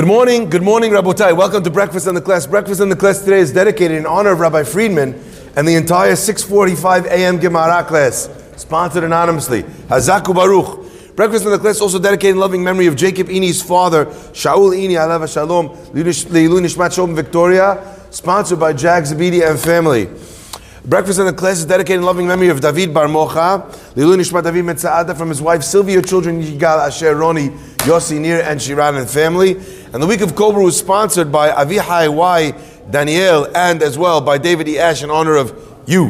Good morning, good morning, Rabotai. Welcome to Breakfast on the Class. Breakfast on the Class today is dedicated in honor of Rabbi Friedman and the entire 645 AM Gemara class, sponsored anonymously. Hazaku Baruch. Breakfast on the Class also dedicated in loving memory of Jacob Ini's father, Shaul Ini, Alava Shalom, Leilu Nishmat Shalom Victoria, sponsored by Jack Zabidi and family. Breakfast in the Class is dedicated in loving memory of David Bar Mocha, Leilu Nishmat David Metzaada from his wife Sylvia, children Yigal, Asher, Roni, Yossi, Nir, and Shiran and family. And the week of Cobra was sponsored by Avihai Y. Daniel and as well by David E. Ash in honor of you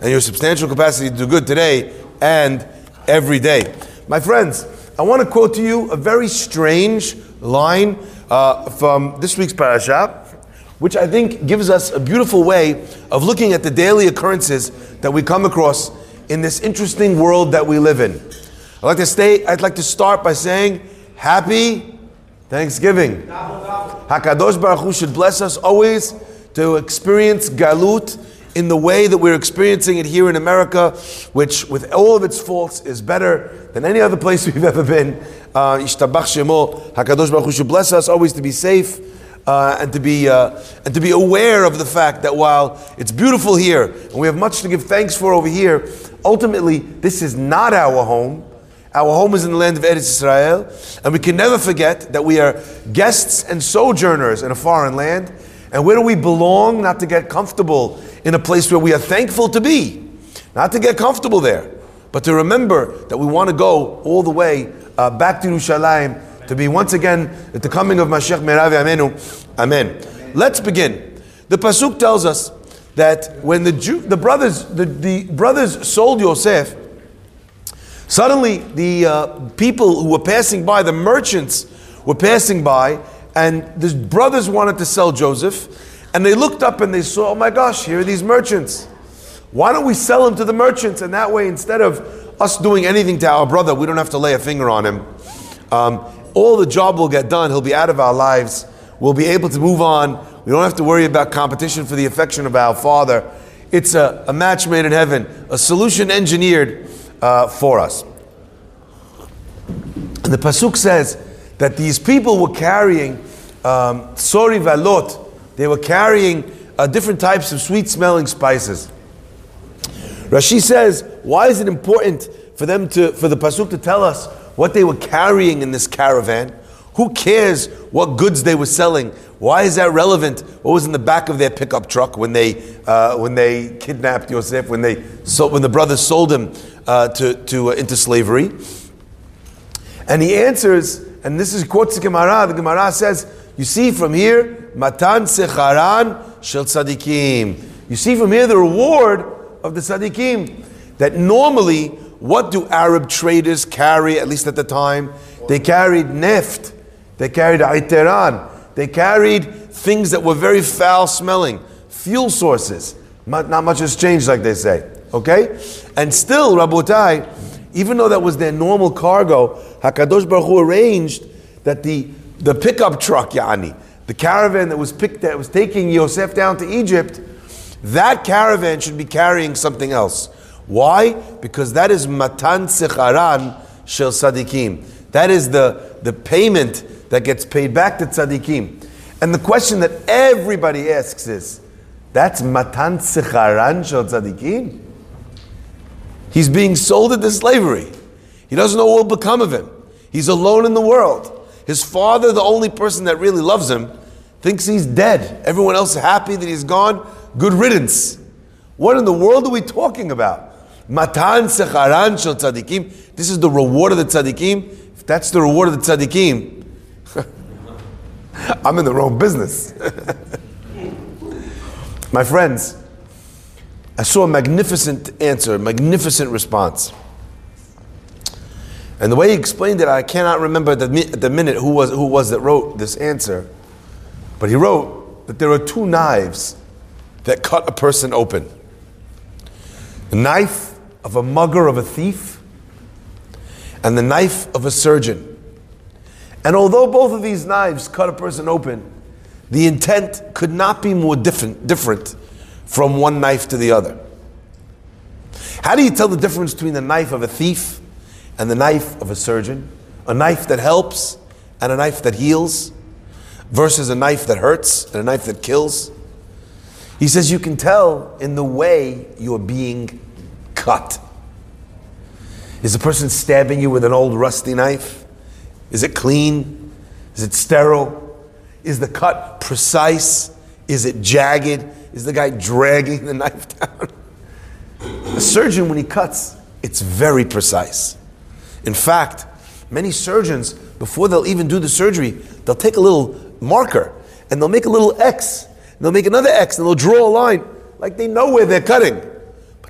and your substantial capacity to do good today and every day. My friends, I want to quote to you a very strange line uh, from this week's parasha, which I think gives us a beautiful way of looking at the daily occurrences that we come across in this interesting world that we live in. I'd like to stay, I'd like to start by saying happy Thanksgiving. Hakadosh Baruch Hu should bless us always to experience galut in the way that we're experiencing it here in America, which, with all of its faults, is better than any other place we've ever been. Uh, Shemo. Hakadosh Baruch Hu should bless us always to be safe. Uh, and to be uh, and to be aware of the fact that while it's beautiful here and we have much to give thanks for over here, ultimately this is not our home. Our home is in the land of Eretz Israel, and we can never forget that we are guests and sojourners in a foreign land. And where do we belong? Not to get comfortable in a place where we are thankful to be, not to get comfortable there, but to remember that we want to go all the way uh, back to Yerushalayim to be once again at the coming of Mashiach Meravi Amenu. Amen. Let's begin. The pasuk tells us that when the Jew, the brothers, the, the brothers sold Yosef, Suddenly, the uh, people who were passing by, the merchants were passing by, and the brothers wanted to sell Joseph, and they looked up and they saw, oh my gosh, here are these merchants. Why don't we sell him to the merchants? And that way, instead of us doing anything to our brother, we don't have to lay a finger on him. Um, all the job will get done. He'll be out of our lives. We'll be able to move on. We don't have to worry about competition for the affection of our father. It's a, a match made in heaven, a solution engineered uh, for us. And the pasuk says that these people were carrying um, valot. They were carrying uh, different types of sweet-smelling spices. Rashi says, why is it important for them to, for the pasuk to tell us what they were carrying in this caravan? Who cares what goods they were selling? Why is that relevant? What was in the back of their pickup truck when they uh, when they kidnapped Yosef? When they sold, when the brothers sold him uh, to, to uh, into slavery? And he answers, and this is quotes the Gemara. The Gemara says, "You see from here, matan secharan shel tzadikim. You see from here the reward of the tzadikim. That normally, what do Arab traders carry? At least at the time, they carried neft, they carried aiteran, they carried things that were very foul smelling, fuel sources. Not much has changed, like they say. Okay, and still, Rabotai, even though that was their normal cargo, Hakadosh Baruch Hu arranged that the the pickup truck, Yani, the caravan that was picked that was taking Yosef down to Egypt, that caravan should be carrying something else. Why? Because that is matan secharan shel tzadikim. That is the, the payment that gets paid back to tzaddikim. And the question that everybody asks is, that's matan secharan shel tzaddikim? He's being sold into slavery. He doesn't know what will become of him. He's alone in the world. His father, the only person that really loves him, thinks he's dead. Everyone else happy that he's gone. Good riddance. What in the world are we talking about? Matan secharan shel tzaddikim. This is the reward of the tzaddikim. If that's the reward of the tzaddikim, I'm in the wrong business. My friends, I saw a magnificent answer, a magnificent response. And the way he explained it, I cannot remember at the, the minute who was, who was that wrote this answer. But he wrote that there are two knives that cut a person open the knife of a mugger, of a thief, and the knife of a surgeon. And although both of these knives cut a person open, the intent could not be more different, different from one knife to the other. How do you tell the difference between the knife of a thief and the knife of a surgeon? A knife that helps and a knife that heals? versus a knife that hurts and a knife that kills? He says you can tell in the way you're being cut. Is the person stabbing you with an old rusty knife? Is it clean? Is it sterile? Is the cut precise? Is it jagged? Is the guy dragging the knife down? A surgeon, when he cuts, it's very precise. In fact, many surgeons, before they'll even do the surgery, they'll take a little marker and they'll make a little X. And they'll make another X and they'll draw a line like they know where they're cutting.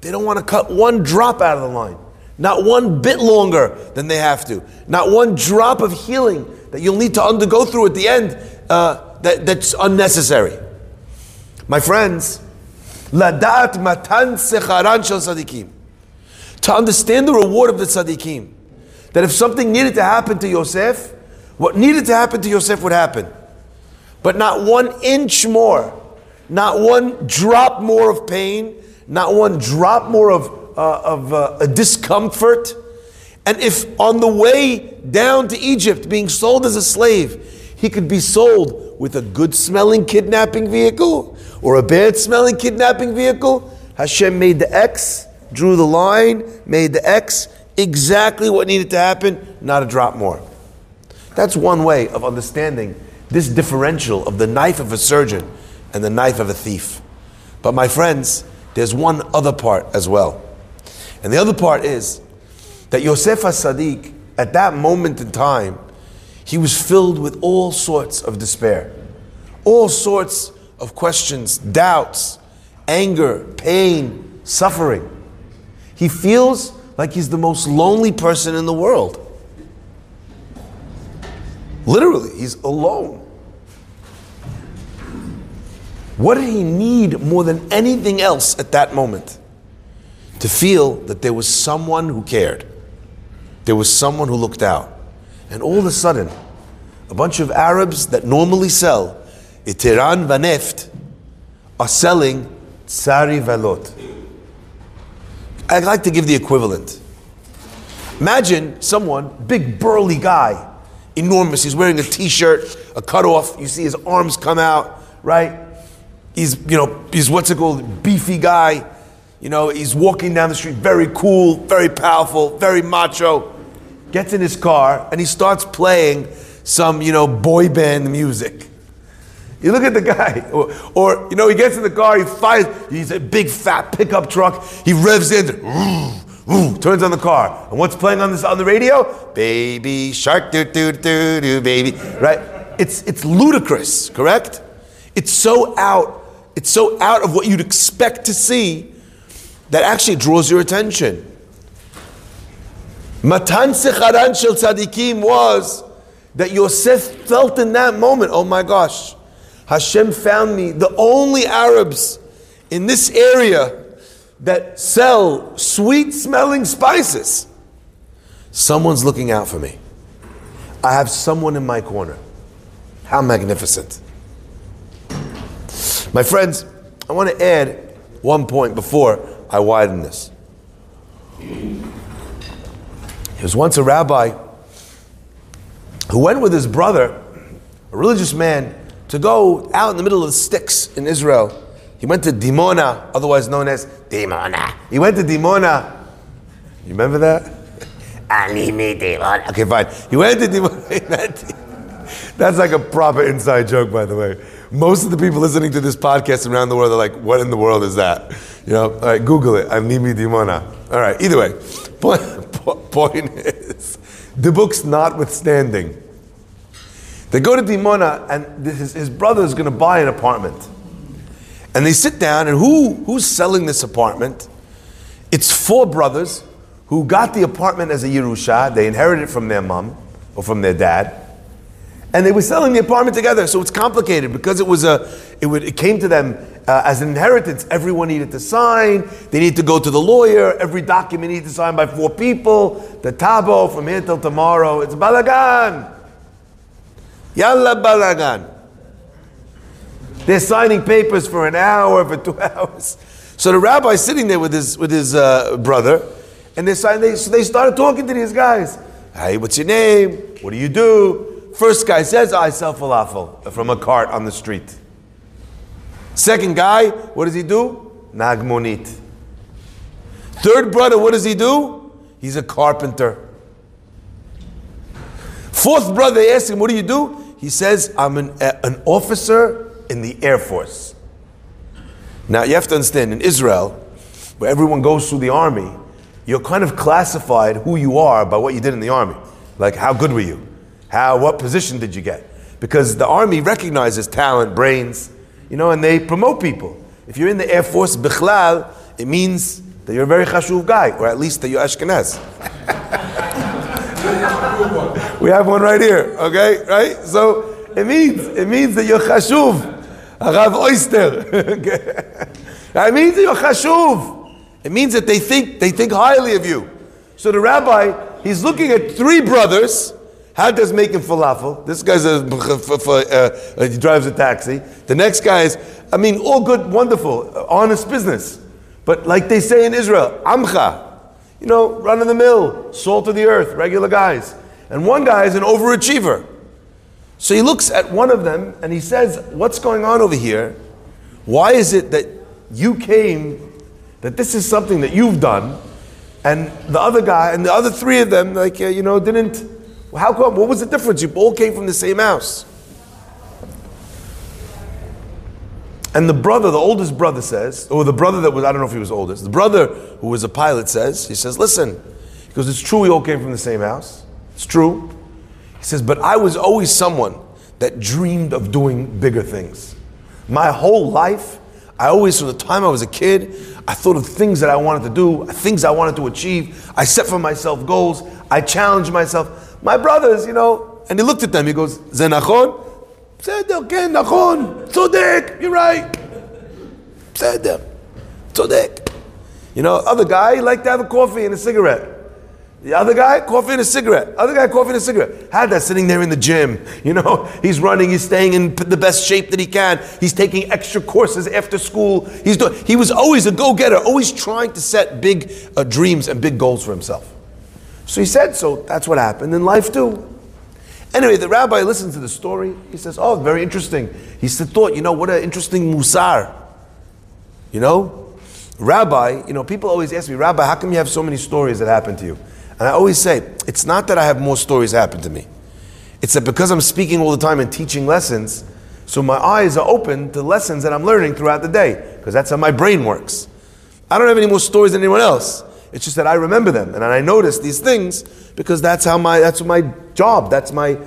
They don't want to cut one drop out of the line. Not one bit longer than they have to. Not one drop of healing that you'll need to undergo through at the end uh, that, that's unnecessary. My friends, ladat matan secharan shel tzadikim. To understand the reward of the tzaddikim, that if something needed to happen to Yosef, what needed to happen to Yosef would happen. But not one inch more, not one drop more of pain, not one drop more of, uh, of uh, a discomfort. And if on the way down to Egypt, being sold as a slave, he could be sold with a good smelling kidnapping vehicle or a bad smelling kidnapping vehicle, Hashem made the X, drew the line, made the X, exactly what needed to happen, not a drop more. That's one way of understanding this differential of the knife of a surgeon and the knife of a thief. But my friends, there's one other part as well. And the other part is that Yosef Sadiq, at that moment in time, he was filled with all sorts of despair, all sorts of questions, doubts, anger, pain, suffering. He feels like he's the most lonely person in the world. Literally, he's alone. What did he need more than anything else at that moment? To feel that there was someone who cared. There was someone who looked out. And all of a sudden, a bunch of Arabs that normally sell Itiran Vaneft are selling Tsari Velot. I'd like to give the equivalent. Imagine someone, big burly guy, enormous. He's wearing a t-shirt, a cutoff. You see his arms come out, right? He's, you know, he's what's it called, beefy guy. You know, he's walking down the street, very cool, very powerful, very macho. Gets in his car and he starts playing some, you know, boy band music. You look at the guy, or, or, you know, he gets in the car, he fires, he's a big fat pickup truck, he revs in, turns on the car. And what's playing on this on the radio? Baby shark doo doo doo doo baby. Right? It's it's ludicrous, correct? It's so out, it's so out of what you'd expect to see that actually draws your attention. Matan Secharan Shel Tzadikim was that Yosef felt in that moment, oh my gosh, Hashem found me the only Arabs in this area that sell sweet smelling spices. Someone's looking out for me. I have someone in my corner. How magnificent. My friends, I want to add one point before I widen this. There was once a rabbi who went with his brother, a religious man, to go out in the middle of the sticks in Israel. He went to Dimona, otherwise known as Dimona. He went to Dimona. You remember that? Okay, fine. He went to Dimona. That's like a proper inside joke, by the way. Most of the people listening to this podcast around the world are like, what in the world is that? You know, all right, Google it. I'm Nimi Dimona. All right, either way, point, point is, the book's notwithstanding, they go to Dimona, and his, his brother is going to buy an apartment. And they sit down, and who, who's selling this apartment? It's four brothers who got the apartment as a Yerusha. They inherited it from their mom or from their dad. And they were selling the apartment together, so it's complicated because it was a, it, would, it came to them uh, as an inheritance. Everyone needed to sign. They need to go to the lawyer. Every document needed to sign by four people. The tabo from here till tomorrow. It's balagan. Yalla balagan. They're signing papers for an hour, for two hours. So the rabbi's sitting there with his with his uh, brother, and they sign. They, so they started talking to these guys. Hey, what's your name? What do you do? First guy says, I sell falafel from a cart on the street. Second guy, what does he do? Nagmonit. Third brother, what does he do? He's a carpenter. Fourth brother, they ask him, What do you do? He says, I'm an, eh, an officer in the Air Force. Now, you have to understand, in Israel, where everyone goes through the army, you're kind of classified who you are by what you did in the army. Like, how good were you? How, what position did you get? Because the army recognizes talent, brains, you know, and they promote people. If you're in the Air Force, bichlal, it means that you're a very chashuv guy, or at least that you're Ashkenaz. we have one right here, okay? Right? So it means, it means that you're chashuv. Rav Oyster. It means that you're chashuv. It means that they think, they think highly of you. So the rabbi, he's looking at three brothers. How does making falafel? This guy's a, uh, he drives a taxi. The next guy is, I mean, all good, wonderful, honest business. But like they say in Israel, amcha, you know, run of the mill, salt of the earth, regular guys. And one guy is an overachiever. So he looks at one of them and he says, What's going on over here? Why is it that you came, that this is something that you've done, and the other guy, and the other three of them, like, uh, you know, didn't, how come, what was the difference? You all came from the same house. And the brother, the oldest brother says, or the brother that was, I don't know if he was oldest, the brother who was a pilot says, he says, listen, because it's true we all came from the same house. It's true. He says, but I was always someone that dreamed of doing bigger things. My whole life, I always, from the time I was a kid, I thought of things that I wanted to do, things I wanted to achieve. I set for myself goals. I challenged myself. My brothers, you know, and he looked at them, he goes, Zenachon? Pseder, ken, nachon, tzodek, you're right. Pseder, tzodek. You know, other guy, he liked to have a coffee and a cigarette. The other guy, coffee and a cigarette. Other guy, coffee and a cigarette. Had that sitting there in the gym. You know, he's running, he's staying in the best shape that he can. He's taking extra courses after school. He's doing, he was always a go getter, always trying to set big uh, dreams and big goals for himself. So he said, so that's what happened in life too. Anyway, the rabbi listens to the story. He says, Oh, very interesting. He said, thought, you know, what an interesting musar. You know? Rabbi, you know, people always ask me, Rabbi, how come you have so many stories that happen to you? And I always say, it's not that I have more stories happen to me. It's that because I'm speaking all the time and teaching lessons, so my eyes are open to lessons that I'm learning throughout the day, because that's how my brain works. I don't have any more stories than anyone else. It's just that I remember them and I notice these things because that's how my that's my job, that's my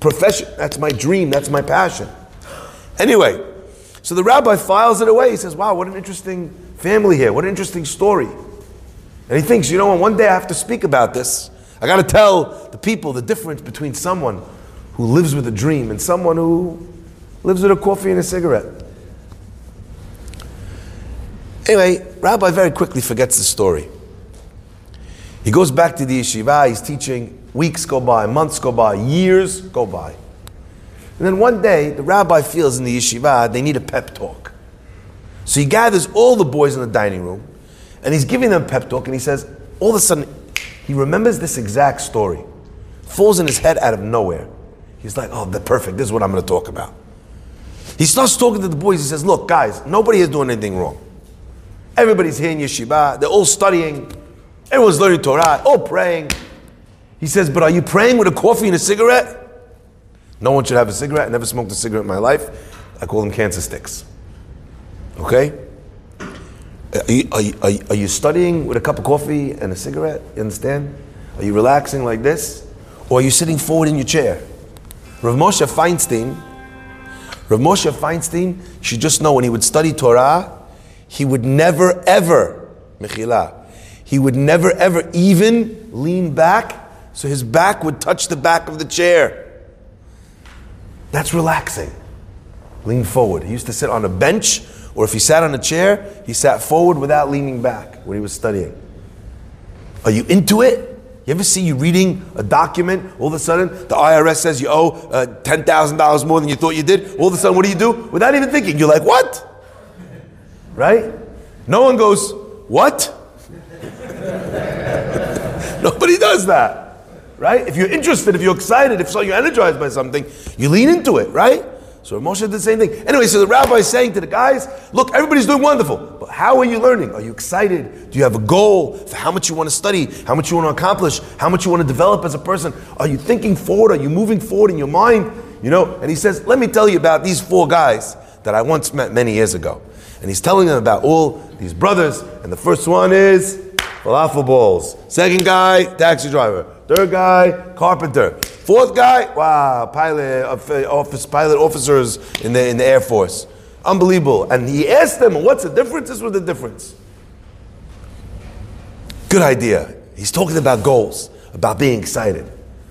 profession, that's my dream, that's my passion. Anyway, so the rabbi files it away. He says, Wow, what an interesting family here, what an interesting story. And he thinks, you know, what? one day I have to speak about this. I got to tell the people the difference between someone who lives with a dream and someone who lives with a coffee and a cigarette. Anyway, Rabbi very quickly forgets the story. He goes back to the yeshiva, he's teaching, weeks go by, months go by, years go by. And then one day, the rabbi feels in the yeshiva they need a pep talk. So he gathers all the boys in the dining room and he's giving them pep talk and he says, all of a sudden, he remembers this exact story. Falls in his head out of nowhere. He's like, oh, the perfect, this is what I'm going to talk about. He starts talking to the boys. He says, look, guys, nobody is doing anything wrong. Everybody's here in yeshiva. They're all studying. Everyone's learning Torah, all praying. He says, But are you praying with a coffee and a cigarette? No one should have a cigarette. I never smoked a cigarette in my life. I call them cancer sticks. Okay? Are you, are, you, are, you, are you, studying with a cup of coffee and a cigarette? You understand? Are you relaxing like this? Or are you sitting forward in your chair? Rav Moshe Feinstein, Rav Moshe Feinstein should just know when he would study Torah, he would never ever, Mechila, he would never ever even lean back so his back would touch the back of the chair. That's relaxing. Lean forward. He used to sit on a bench, or if he sat on a chair, he sat forward without leaning back when he was studying. Are you into it? You ever see you reading a document, all of a sudden the IRS says you owe uh, $10,000 more than you thought you did? All of a sudden, what do you do? Without even thinking, you're like, what? Right? No one goes, what? Nobody does that. right? If you're interested, if you're excited, if so you're energized by something, you lean into it, right? So Moshe did the same thing. Anyway, so the rabbi is saying to the guys, look, everybody's doing wonderful, but how are you learning? Are you excited? Do you have a goal for how much you want to study, how much you want to accomplish, how much you want to develop as a person? Are you thinking forward? Are you moving forward in your mind? You know, and he says, let me tell you about these four guys that I once met many years ago. And he's telling them about all these brothers, and the first one is falafel balls. Second guy, taxi driver. Third guy, carpenter. Fourth guy, wow, pilot, office, pilot officers in the, in the Air Force. Unbelievable. And he asked them, what's the difference? This was the difference. Good idea. He's talking about goals, about being excited.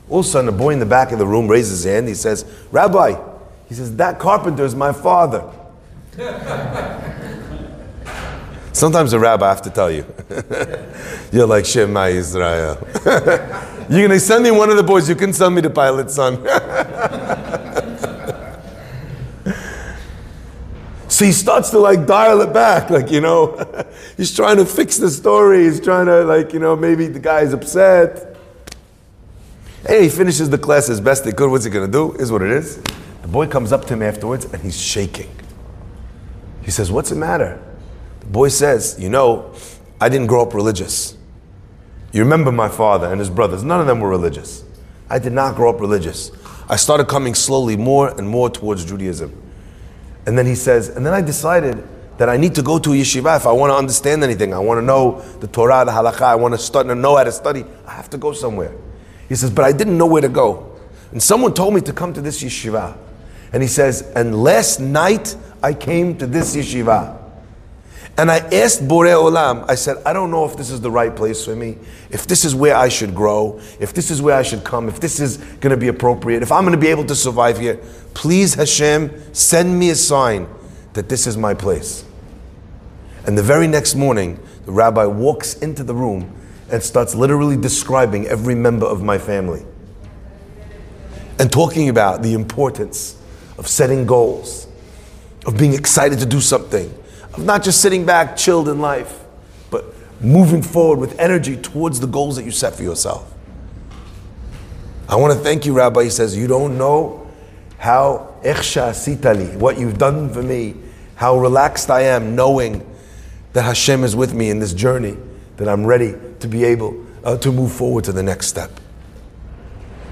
All of a sudden, a boy in the back of the room raises his hand. He says, Rabbi, he says, that carpenter is my father. Sometimes a rabbi, I have to tell you, you're like Shema Israel. You're going to send me one of the boys, you can send me the pilot's son. so he starts to like dial it back, like, you know, he's trying to fix the story. He's trying to, like, you know, maybe the guy's upset. Hey, he finishes the class as best he could. What's he going to do? Is what it is. The boy comes up to him afterwards and he's shaking. He says, What's the matter? Boy says, You know, I didn't grow up religious. You remember my father and his brothers, none of them were religious. I did not grow up religious. I started coming slowly more and more towards Judaism. And then he says, and then I decided that I need to go to a yeshiva if I want to understand anything. I want to know the Torah, the halakha. I want to start to know how to study. I have to go somewhere. He says, but I didn't know where to go. And someone told me to come to this yeshiva. And he says, and last night I came to this yeshiva. And I asked Borei Olam, I said, I don't know if this is the right place for me, if this is where I should grow, if this is where I should come, if this is going to be appropriate, if I'm going to be able to survive here. Please, Hashem, send me a sign that this is my place. And the very next morning, the rabbi walks into the room and starts literally describing every member of my family. And talking about the importance of setting goals, of being excited to do something of not just sitting back, chilled in life, but moving forward with energy towards the goals that you set for yourself. I want to thank you, Rabbi. He says, You don't know how sitali, what you've done for me, how relaxed I am knowing that Hashem is with me in this journey, that I'm ready to be able uh, to move forward to the next step.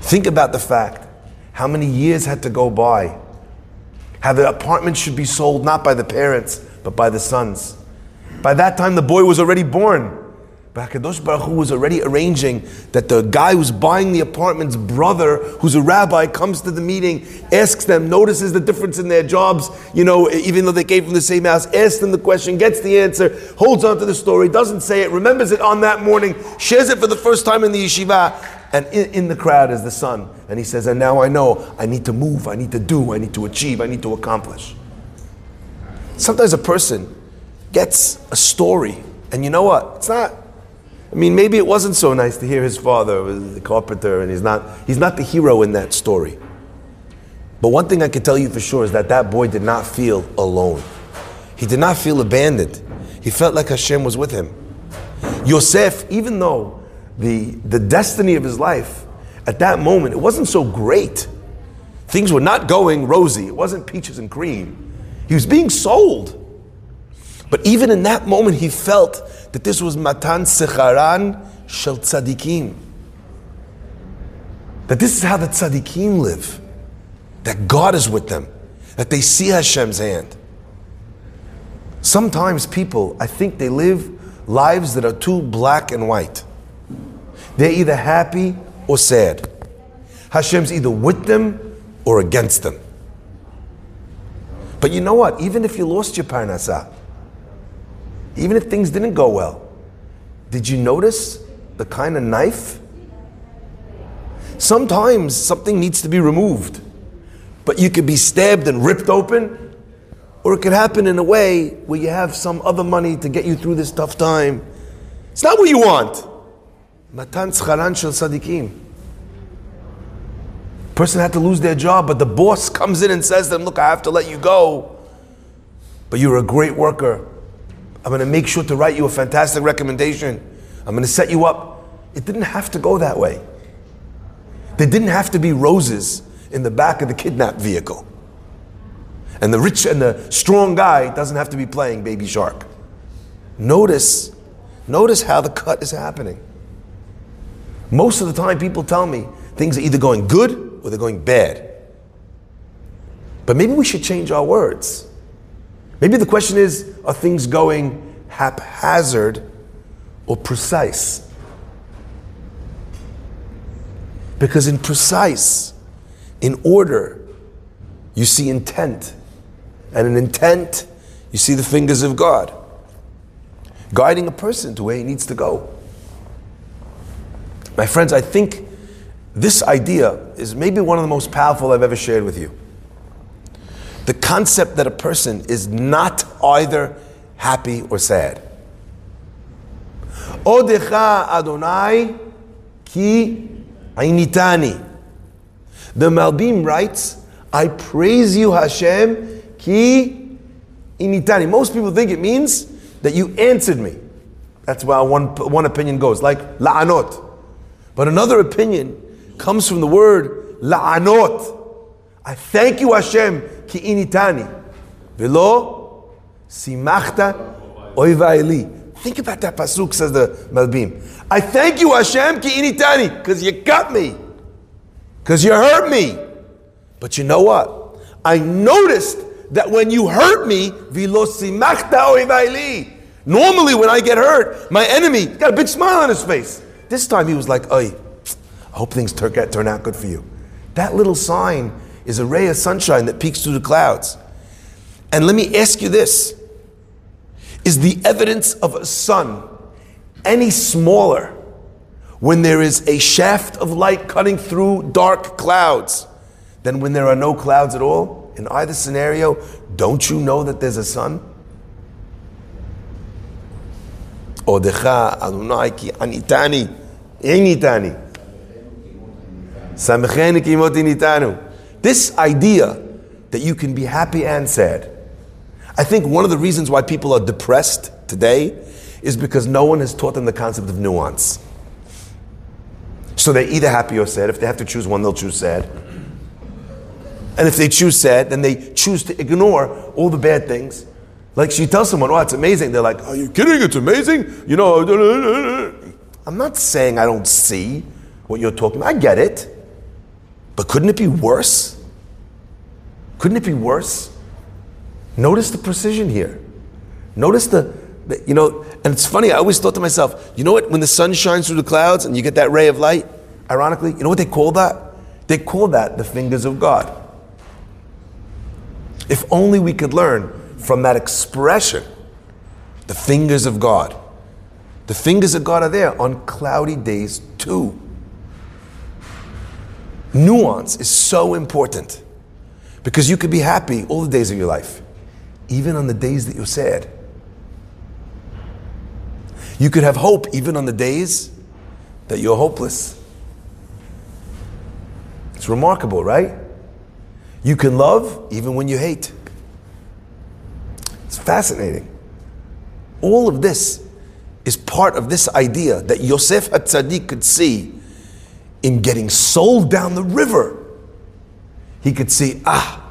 Think about the fact how many years had to go by, how the apartment should be sold not by the parents, but by the sons. By that time, the boy was already born. But HaKadosh Baruch Hu was already arranging that the guy who's buying the apartment's brother, who's a rabbi, comes to the meeting, asks them, notices the difference in their jobs, you know, even though they came from the same house, asks them the question, gets the answer, holds on to the story, doesn't say it, remembers it on that morning, shares it for the first time in the yeshiva, and in, in the crowd is the son. And he says, and now I know I need to move, I need to do, I need to achieve, I need to accomplish. Sometimes a person gets a story, and you know what? It's not. I mean, maybe it wasn't so nice to hear his father was the carpenter, and he's not. He's not the hero in that story. But one thing I can tell you for sure is that that boy did not feel alone. He did not feel abandoned. He felt like Hashem was with him. Yosef, even though the, the destiny of his life at that moment, it wasn't so great. Things were not going rosy. It wasn't peaches and cream. He was being sold. But even in that moment, he felt that this was Matan Secharan Shel Tzadikim. That this is how the Tzadikim live. That God is with them. That they see Hashem's hand. Sometimes people, I think they live lives that are too black and white. They're either happy or sad. Hashem's either with them or against them. But you know what? Even if you lost your parnasah, even if things didn't go well, did you notice the kind of knife? Sometimes something needs to be removed, but you could be stabbed and ripped open, or it could happen in a way where you have some other money to get you through this tough time. It's not what you want. Matan shel tzadikim person had to lose their job, but the boss comes in and says to them, Look, I have to let you go, but you're a great worker. I'm going to make sure to write you a fantastic recommendation. I'm going to set you up. It didn't have to go that way. There didn't have to be roses in the back of the kidnapped vehicle. And the rich and the strong guy doesn't have to be playing Baby Shark. Notice, notice how the cut is happening. Most of the time, people tell me things are either going good or they're going bad. But maybe we should change our words. Maybe the question is are things going haphazard or precise? Because in precise, in order, you see intent. And in intent, you see the fingers of God guiding a person to where he needs to go. My friends, I think this idea is maybe one of the most powerful I've ever shared with you. The concept that a person is not either happy or sad. Odecha Adonai ki ainitani. The Malbim writes, I praise you, Hashem, ki initani. Most people think it means that you answered me. That's why one, one opinion goes, like la'anot. But another opinion comes from the word la'anot. I thank you, Hashem, ki initani. Velo simachta oivaili. Think about that pasuk, says the Malbim. I thank you, Hashem, ki initani, because you got me, because you hurt me. But you know what? I noticed that when you hurt me, velo simachta oivaili. Normally, when I get hurt, my enemy got a big smile on his face. This time he was like, Oy, I hope things turn out, good for you. That little sign is a ray of sunshine that peeks through the clouds. And let me ask you this Is the evidence of a sun any smaller when there is a shaft of light cutting through dark clouds than when there are no clouds at all? In either scenario, don't you know that there's a sun? Odecha anitani. This idea that you can be happy and sad. I think one of the reasons why people are depressed today is because no one has taught them the concept of nuance. So they're either happy or sad. If they have to choose one, they'll choose sad. And if they choose sad, then they choose to ignore all the bad things like she tells someone, oh, it's amazing. They're like, are you kidding? It's amazing. You know, I'm not saying I don't see what you're talking about. I get it. But couldn't it be worse? Couldn't it be worse? Notice the precision here. Notice the, the, you know, and it's funny, I always thought to myself, you know what, when the sun shines through the clouds and you get that ray of light, ironically, you know what they call that? They call that the fingers of God. If only we could learn from that expression, the fingers of God. The fingers of God are there on cloudy days too. Nuance is so important because you could be happy all the days of your life, even on the days that you're sad. You could have hope even on the days that you're hopeless. It's remarkable, right? You can love even when you hate. It's fascinating. All of this is part of this idea that Yosef HaTzadik could see in getting sold down the river. He could see, ah,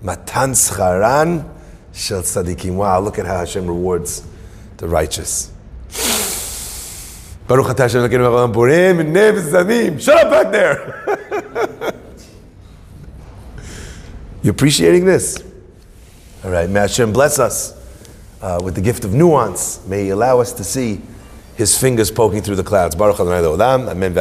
matan scharan shel tzadikim. Wow, look at how Hashem rewards the righteous. Baruch atah Hashem Elokeinu borim Shut up back there. You're appreciating this? All right, may Hashem bless us uh, with the gift of nuance. May He allow us to see His fingers poking through the clouds. Baruch Adonai Amen.